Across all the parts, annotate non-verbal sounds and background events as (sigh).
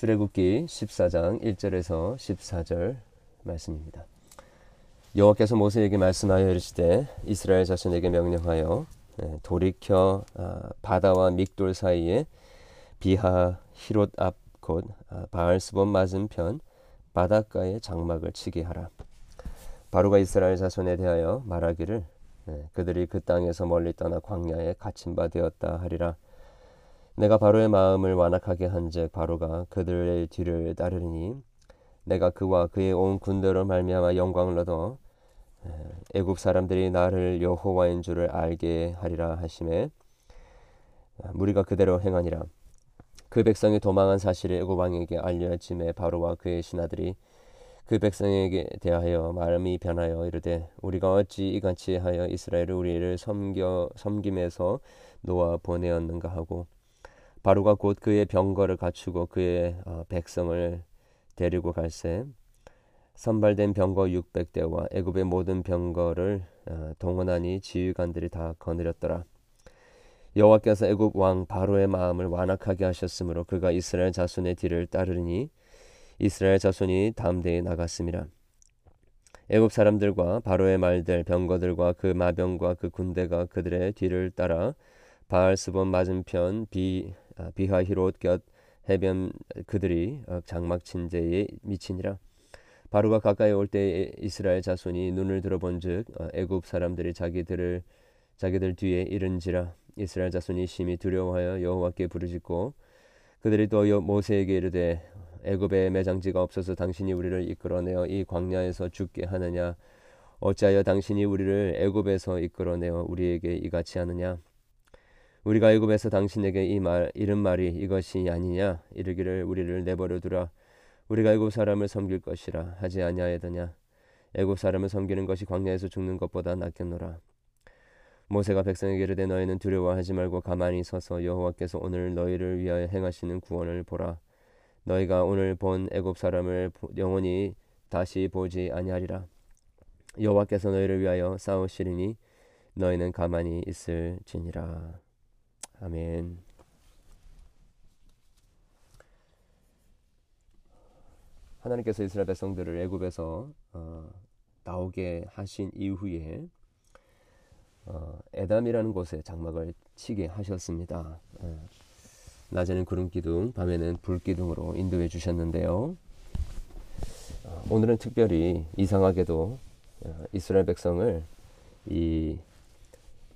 출애굽기 14장 1절에서 14절 말씀입니다. 여호와께서 모세에게 말씀하여 이르시되 이스라엘 자손에게 명령하여 예, 돌이켜 아, 바다와 믹돌 사이에 비하 히롯 앞곧 아, 바알스본 맞은편 바닷가에 장막을 치게 하라. 바로가 이스라엘 자손에 대하여 말하기를 예, 그들이 그 땅에서 멀리 떠나 광야에 갇힌 바 되었다 하리라. 내가 바로의 마음을 완악하게 한즉 바로가 그들의 뒤를 따르리니 내가 그와 그의 온 군대로 말미암아 영광을 얻어 애굽 사람들이 나를 여호와인 줄을 알게 하리라 하심에 무리가 그대로 행하니라. 그 백성이 도망한 사실을 애굽 왕에게 알려짐에 바로와 그의 신하들이 그 백성에게 대하여 마음이 변하여 이르되 우리가 어찌 이같이 하여 이스라엘을 우리를 섬겨 섬김에서 놓아 보내었는가 하고 바로가 곧 그의 병거를 갖추고 그의 어, 백성을 데리고 갈새 선발된 병거 600대와 애굽의 모든 병거를 어, 동원하니 지휘관들이 다 거느렸더라. 여호와께서 애굽 왕 바로의 마음을 완악하게 하셨으므로 그가 이스라엘 자손의 뒤를 따르니 이스라엘 자손이 담대히 나갔습니다. 애굽 사람들과 바로의 말들 병거들과 그 마병과 그 군대가 그들의 뒤를 따라 바알스본 맞은편 비 아, 비하히롯 곁 해변 그들이 어, 장막 친제에 미치니라. 바로가 가까이 올 때 이스라엘 자손이 눈을 들어본즉 어, 애굽 사람들이 자기들을 자기들 뒤에 이른지라. 이스라엘 자손이 심히 두려워하여 여호와께 부르짖고 그들이 또 모세에게 이르되 애굽에 매장지가 없어서 당신이 우리를 이끌어내어 이 광야에서 죽게 하느냐? 어찌하여 당신이 우리를 애굽에서 이끌어내어 우리에게 이같이 하느냐 우리가 애굽에서 당신에게 이 말 이런 말이 이것이 아니냐? 이르기를 우리를 내버려 두라. 우리가 애굽 사람을 섬길 것이라 하지 아니하였더냐? 애굽 사람을 섬기는 것이 광야에서 죽는 것보다 낫겠노라. 모세가 백성에게 이르되 너희는 두려워하지 말고 가만히 서서 여호와께서 오늘 너희를 위하여 행하시는 구원을 보라. 너희가 오늘 본 애굽 사람을 영원히 다시 보지 아니하리라. 여호와께서 너희를 위하여 싸우시리니 너희는 가만히 있을지니라 아멘. 하나님께서 이스라엘 백성들을 애굽에서 어, 나오게 하신 이후에 어, 에담이라는 곳에 장막을 치게 하셨습니다. 어, 낮에는 구름 기둥, 밤에는 불 기둥으로 인도해 주셨는데요. 어, 오늘은 특별히 이상하게도 어, 이스라엘 백성을 이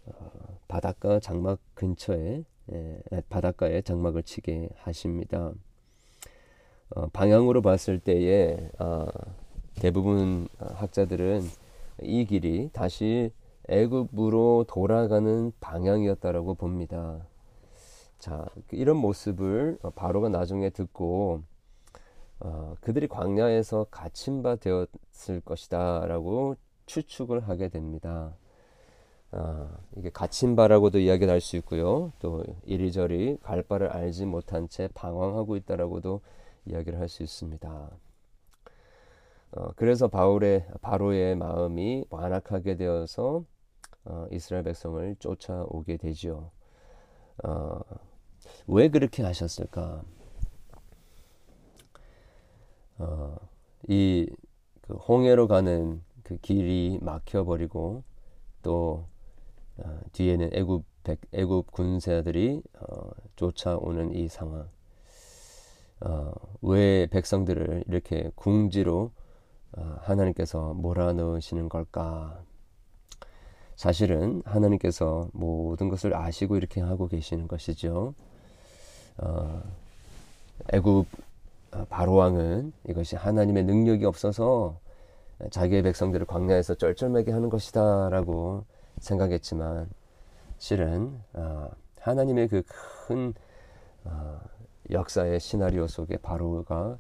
어, 바닷가 장막 근처에 에, 바닷가에 장막을 치게 하십니다. 어, 방향으로 봤을 때에 어, 대부분 학자들은 이 길이 다시 애굽으로 돌아가는 방향이었다라고 봅니다. 자, 이런 모습을 바로가 나중에 듣고 어, 그들이 광야에서 갇힌 바 되었을 것이다라고 추측을 하게 됩니다. 아, 이게 갇힌 바라고도 이야기를 할수 있고요. 또 이리저리 갈 바를 알지 못한 채 방황하고 있다라고도 이야기를 할 수 있습니다. 어, 그래서 바울의 바로의 마음이 완악하게 되어서 어, 이스라엘 백성을 쫓아오게 되지요. 어, 왜 그렇게 하셨을까? 어, 이그 홍해로 가는 그 길이 막혀버리고 또 어, 뒤에는 애굽 백, 애굽 군사들이 어, 쫓아오는 이 상황. 어, 왜 백성들을 이렇게 궁지로 어, 하나님께서 몰아넣으시는 걸까? 사실은 하나님께서 모든 것을 아시고 이렇게 하고 계시는 것이죠. 어, 애굽 어, 바로 왕은 이것이 하나님의 능력이 없어서 자기의 백성들을 광야에서 쩔쩔매게 하는 것이다라고 생각했지만 실은 어, 하나님의 그큰 어, 역사의 시나리오 속에 바로가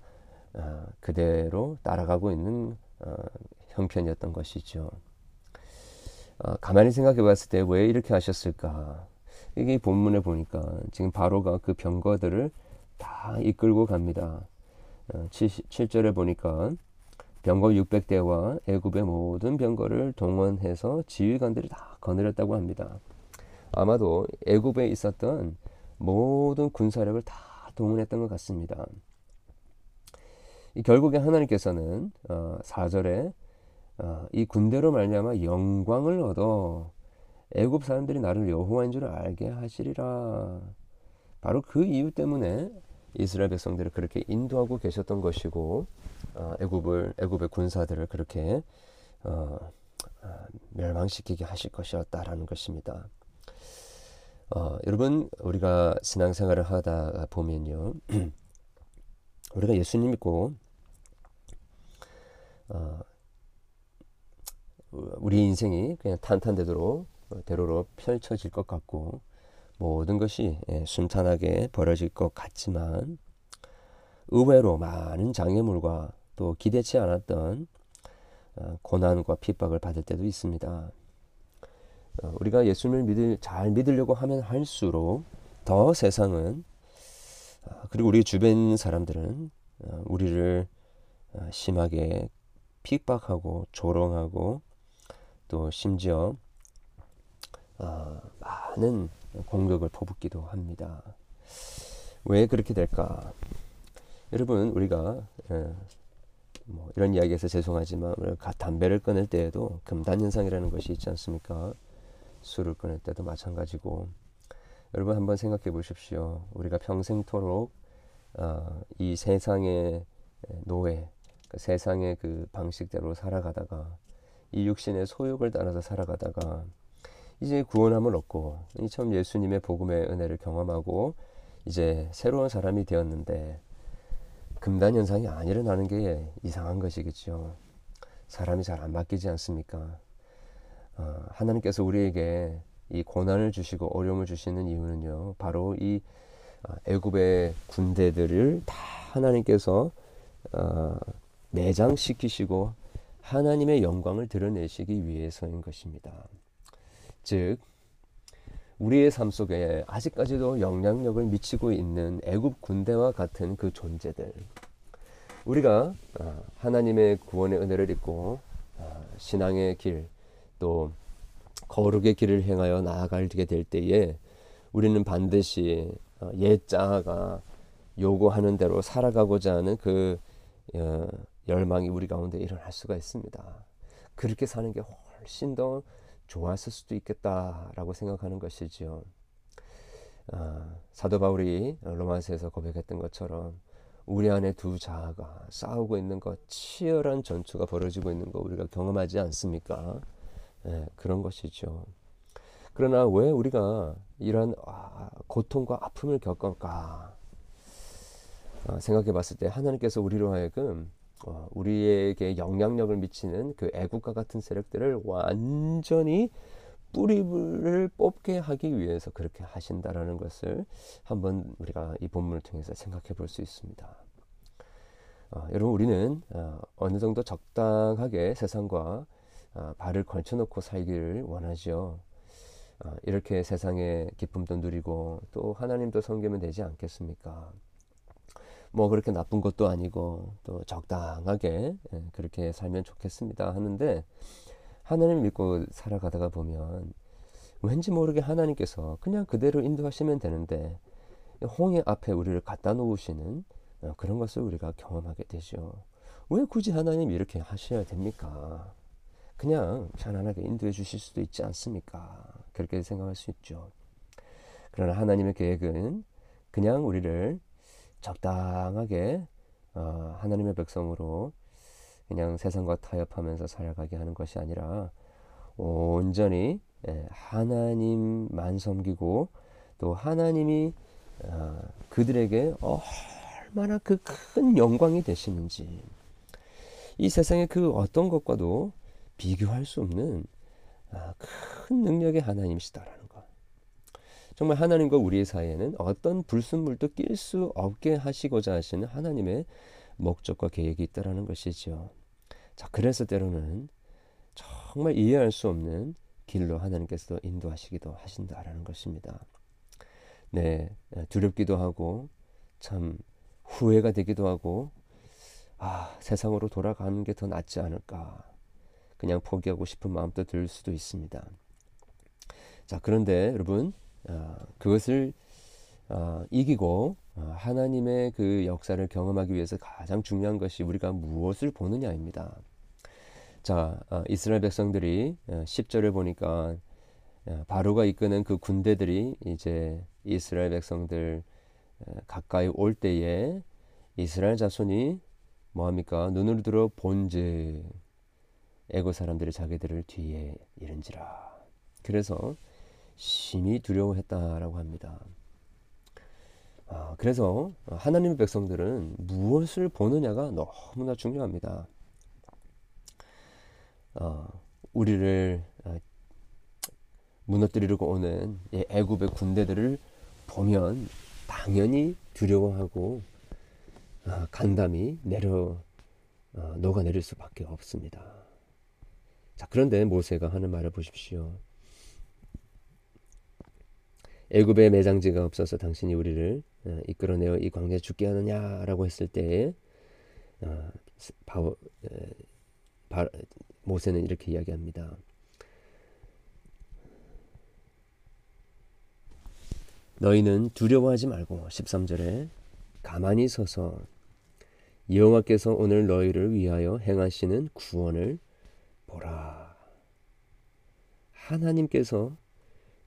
어, 그대로 따라가고 있는 어, 형편이었던 것이죠. 어, 가만히 생각해 봤을 때 왜 이렇게 하셨을까? 이게 본문에 보니까 지금 바로가 그 병거들을 다 이끌고 갑니다. 7, 어, 7절에 보니까 병거 600대와 애굽의 모든 병거를 동원해서 지휘관들이 다 거느렸다고 합니다. 아마도 애굽에 있었던 모든 군사력을 다 동원했던 것 같습니다. 결국에 하나님께서는 어, 4절에 어, 이 군대로 말미암아 영광을 얻어 애굽 사람들이 나를 여호와인 줄 알게 하시리라. 바로 그 이유 때문에 이스라엘 백성들을 그렇게 인도하고 계셨던 것이고 어, 애굽을 애굽의 군사들을 그렇게 어, 어, 멸망시키게 하실 것이었다라는 것입니다. 어, 여러분 우리가 신앙생활을 하다 보면요 (clears throat) 우리가 예수님 믿고 어, 우리 인생이 그냥 탄탄대로로 대로로 펼쳐질 것 같고 모든 것이 예, 순탄하게 벌어질 것 같지만 의외로 많은 장애물과 또 기대치 않았던 어, 고난과 핍박을 받을 때도 있습니다. 어, 우리가 예수님을 믿을 잘 믿으려고 하면 할수록 더 세상은 어, 그리고 우리 주변 사람들은 우리를 심하게 핍박하고 조롱하고 또 심지어 많은 공격을 퍼붓기도 합니다. 왜 그렇게 될까? 여러분 우리가 뭐 이런 이야기에서 죄송하지만 담배를 끊을 때에도 금단 현상이라는 것이 있지 않습니까? 술을 끊을 때도 마찬가지고 여러분 한번 생각해 보십시오. 우리가 평생토록 어, 이 세상의 노예, 그 세상의 그 방식대로 살아가다가 이 육신의 소욕을 따라서 살아가다가 이제 구원함을 얻고 처음 예수님의 복음의 은혜를 경험하고 이제 새로운 사람이 되었는데 금단 현상이 안 일어나는 게 이상한 것이겠죠. 사람이 잘 안 바뀌지 않습니까? 어, 하나님께서 우리에게 이 고난을 주시고 어려움을 주시는 이유는요. 바로 이 어, 애굽의 군대들을 다 하나님께서 어, 매장시키시고 하나님의 영광을 드러내시기 위해서인 것입니다. 즉 우리의 삶 속에 아직까지도 영향력을 미치고 있는 애굽 군대와 같은 그 존재들. 우리가 아, 하나님의 구원의 은혜를 입고 아, 신앙의 길, 또 거룩의 길을 행하여 나아가게 될 때에 우리는 반드시 어, 옛 자아가 요구하는 대로 살아가고자 하는 그 어, 열망이 우리 가운데 일어날 수가 있습니다. 그렇게 사는 게 훨씬 더 좋았을 수도 있겠다라고 생각하는 것이지요. 아, 사도 바울이 로마서에서 고백했던 것처럼 우리 안에 두 자아가 싸우고 있는 것, 치열한 전투가 벌어지고 있는 거 우리가 경험하지 않습니까? 네, 그런 것이죠. 그러나 왜 우리가 이런 아, 고통과 아픔을 겪을까? 아, 생각해 봤을 때 하나님께서 우리로 하여금 어, 우리에게 영향력을 미치는 그 애국과 같은 세력들을 완전히 뿌리를 뽑게 하기 위해서 그렇게 하신다라는 것을 한번 우리가 이 본문을 통해서 생각해 볼 수 있습니다. 어, 여러분 우리는 어, 어느 정도 적당하게 세상과 어, 발을 걸쳐놓고 살기를 원하죠. 어, 이렇게 세상의 기쁨도 누리고 또 하나님도 섬기면 되지 않겠습니까? 뭐 그렇게 나쁜 것도 아니고 또 적당하게 예, 그렇게 살면 좋겠습니다 하는데 하나님 믿고 살아가다가 보면 왠지 모르게 하나님께서 그냥 그대로 인도하시면 되는데 홍해 앞에 우리를 갖다 놓으시는 어, 그런 것을 우리가 경험하게 되죠. 왜 굳이 하나님 이렇게 하셔야 됩니까? 그냥 편안하게 인도해 주실 수도 있지 않습니까? 그렇게 생각할 수 있죠. 그러나 하나님의 계획은 그냥 우리를 적당하게 어, 하나님의 백성으로 그냥 세상과 타협하면서 살아가게 하는 것이 아니라 온전히 예, 하나님만 섬기고 또 하나님이 어, 그들에게 얼마나 그 큰 영광이 되시는지 이 세상의 그 어떤 것과도 비교할 수 없는 아, 큰 능력의 하나님이시다라는 정말 하나님과 우리의 사이에는 어떤 불순물도 낄 수 없게 하시고자 하시는 하나님의 목적과 계획이 있다라는 것이지요. 자, 그래서 때로는 정말 이해할 수 없는 길로 하나님께서 인도하시기도 하신다라는 것입니다. 네, 두렵기도 하고 참 후회가 되기도 하고 아, 세상으로 돌아가는 게 더 낫지 않을까. 그냥 포기하고 싶은 마음도 들 수도 있습니다. 자, 그런데 여러분 어, 그것을 어, 이기고 어, 하나님의 그 역사를 경험하기 위해서 가장 중요한 것이 우리가 무엇을 보느냐입니다. 자, 어, 이스라엘 백성들이 10절을 어, 보니까 어, 바로가 이끄는 그 군대들이 이제 이스라엘 백성들 가까이 올 때에 이스라엘 자손이 뭐합니까? 눈을 들어 본즉 애고 사람들이 자기들을 뒤에 이른지라. 그래서 심히 두려워했다라고 합니다. 아, 그래서 하나님의 백성들은 무엇을 보느냐가 너무나 중요합니다. 어, 우리를 어, 무너뜨리려고 오는 애굽의 군대들을 보면 당연히 두려워하고 어, 간담이 내려 어, 녹아내릴 수밖에 없습니다. 자 그런데 모세가 하는 말을 보십시오. 애굽에 매장지가 없어서 당신이 우리를 어, 이끌어내어 이 광야에 죽게 하느냐라고 했을 때에 어, 바오, 바, 모세는 이렇게 이야기합니다. 너희는 두려워하지 말고 13절에 가만히 서서 여호와께서 오늘 너희를 위하여 행하시는 구원을 보라. 하나님께서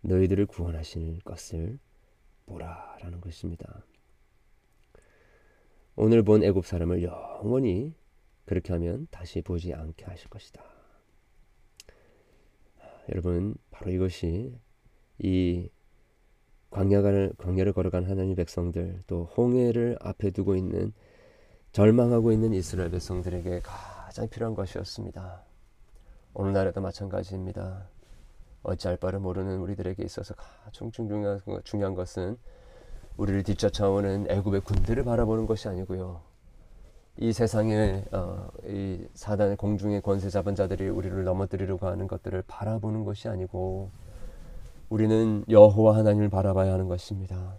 너희들을 구원하실 것을 보라라는 것입니다. 오늘 본 애굽 사람을 영원히 그렇게 하면 다시 보지 않게 하실 것이다. 여러분 바로 이것이 이 광야를 광야를 걸어간 하나님 백성들 또 홍해를 앞에 두고 있는 절망하고 있는 이스라엘 백성들에게 가장 필요한 것이었습니다. 오늘날에도 마찬가지입니다. 어찌할 바를 모르는 우리들에게 있어서 가장 중요한, 중요한 것은 우리를 뒤쫓아오는 애굽의 군대를 바라보는 것이 아니고요. 이 세상의 어, 이 사단의 공중의 권세 잡은 자들이 우리를 넘어뜨리려고 하는 것들을 바라보는 것이 아니고 우리는 여호와 하나님을 바라봐야 하는 것입니다.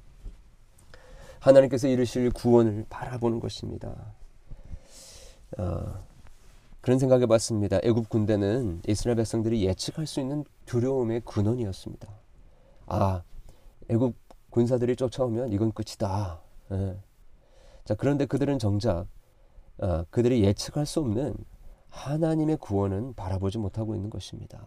하나님께서 이르실 구원을 바라보는 것입니다. 어, 그런 생각해 봤습니다. 애굽 군대는 이스라엘 백성들이 예측할 수 있는 두려움의 근원이었습니다. 아, 애굽 군사들이 쫓아오면 이건 끝이다. 예. 자, 그런데 그들은 정작 어, 그들이 예측할 수 없는 하나님의 구원은 바라보지 못하고 있는 것입니다.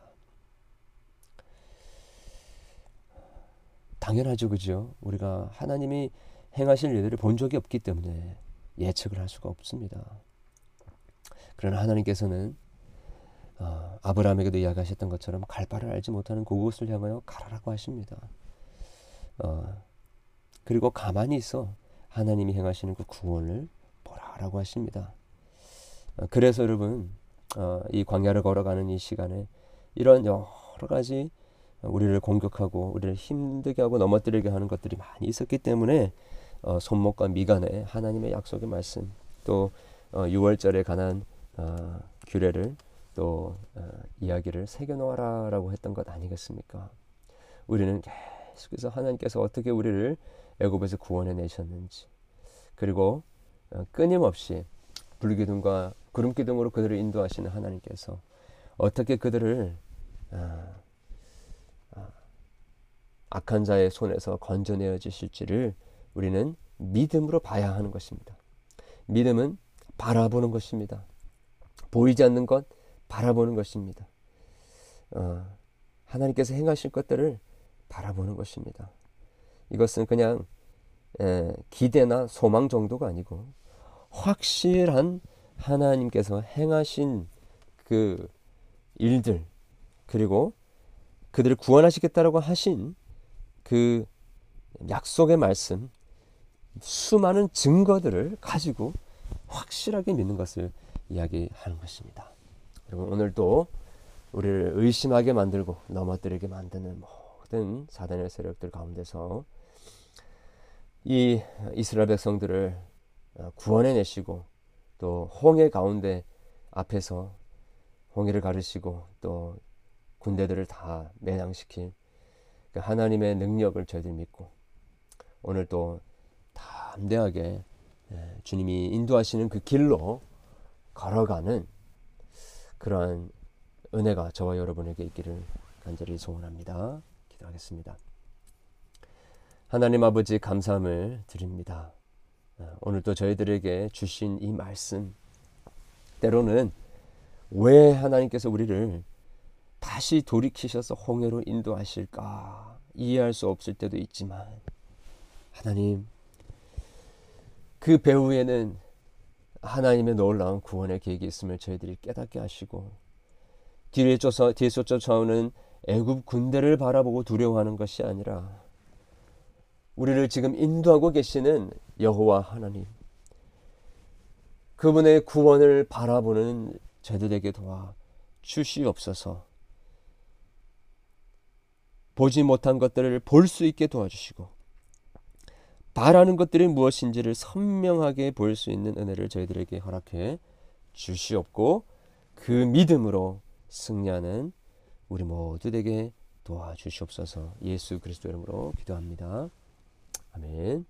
당연하죠, 그죠? 우리가 하나님이 행하실 일들을 본 적이 없기 때문에 예측을 할 수가 없습니다. 그러나 하나님께서는 어, 아브라함에게도 이야기하셨던 것처럼 갈 바를 알지 못하는 그곳을 향하여 가라라고 하십니다. 어, 그리고 가만히 있어 하나님이 행하시는 그 구원을 보라라고 하십니다. 어, 그래서 여러분 어, 이 광야를 걸어가는 이 시간에 이런 여러 가지 우리를 공격하고 우리를 힘들게 하고 넘어뜨리게 하는 것들이 많이 있었기 때문에 어, 손목과 미간에 하나님의 약속의 말씀 또 어, 6월절에 관한 어, 규례를 또 어, 이야기를 새겨놓아라라고 했던 것 아니겠습니까? 우리는 계속해서 하나님께서 어떻게 우리를 애굽에서 구원해 내셨는지 그리고 어, 끊임없이 불기둥과 구름 기둥으로 그들을 인도하시는 하나님께서 어떻게 그들을 어, 악한 자의 손에서 건져내어 주실지를 우리는 믿음으로 봐야 하는 것입니다. 믿음은 바라보는 것입니다. 보이지 않는 것 바라보는 것입니다. 어, 하나님께서 행하실 것들을 바라보는 것입니다. 이것은 그냥 에, 기대나 소망 정도가 아니고 확실한 하나님께서 행하신 그 일들 그리고 그들을 구원하시겠다라고 하신 그 약속의 말씀, 수많은 증거들을 가지고 확실하게 믿는 것을 이야기하는 것입니다. 여러분 오늘도 우리를 의심하게 만들고 넘어뜨리게 만드는 모든 사단의 세력들 가운데서 이 이스라엘 백성들을 구원해 내시고 또 홍해 가운데 앞에서 홍해를 가르시고 또 군대들을 다 매장시킨 그 하나님의 능력을 저희들 믿고 오늘 또 담대하게 예, 주님이 인도하시는 그 길로 걸어가는 그러한 은혜가 저와 여러분에게 있기를 간절히 소원합니다. 기도하겠습니다. 하나님 아버지 감사함을 드립니다. 아, 오늘도 저희들에게 주신 이 말씀 때로는 왜 하나님께서 우리를 다시 돌이키셔서 홍해로 인도하실까 이해할 수 없을 때도 있지만 하나님 그 배후에는 하나님의 놀라운 구원의 계획이 있음을 저희들이 깨닫게 하시고 뒤에 쫓아 뒤에서 쫓아오는 애굽 군대를 바라보고 두려워하는 것이 아니라 우리를 지금 인도하고 계시는 여호와 하나님 그분의 구원을 바라보는 저들에게 도와 주시옵소서. 보지 못한 것들을 볼 수 있게 도와주시고 바라는 것들이 무엇인지를 선명하게 볼수 있는 은혜를 저희들에게 허락해 주시옵고 그 믿음으로 승리하는 우리 모두에게 도와주시옵소서 예수 그리스도 이름으로 기도합니다. 아멘.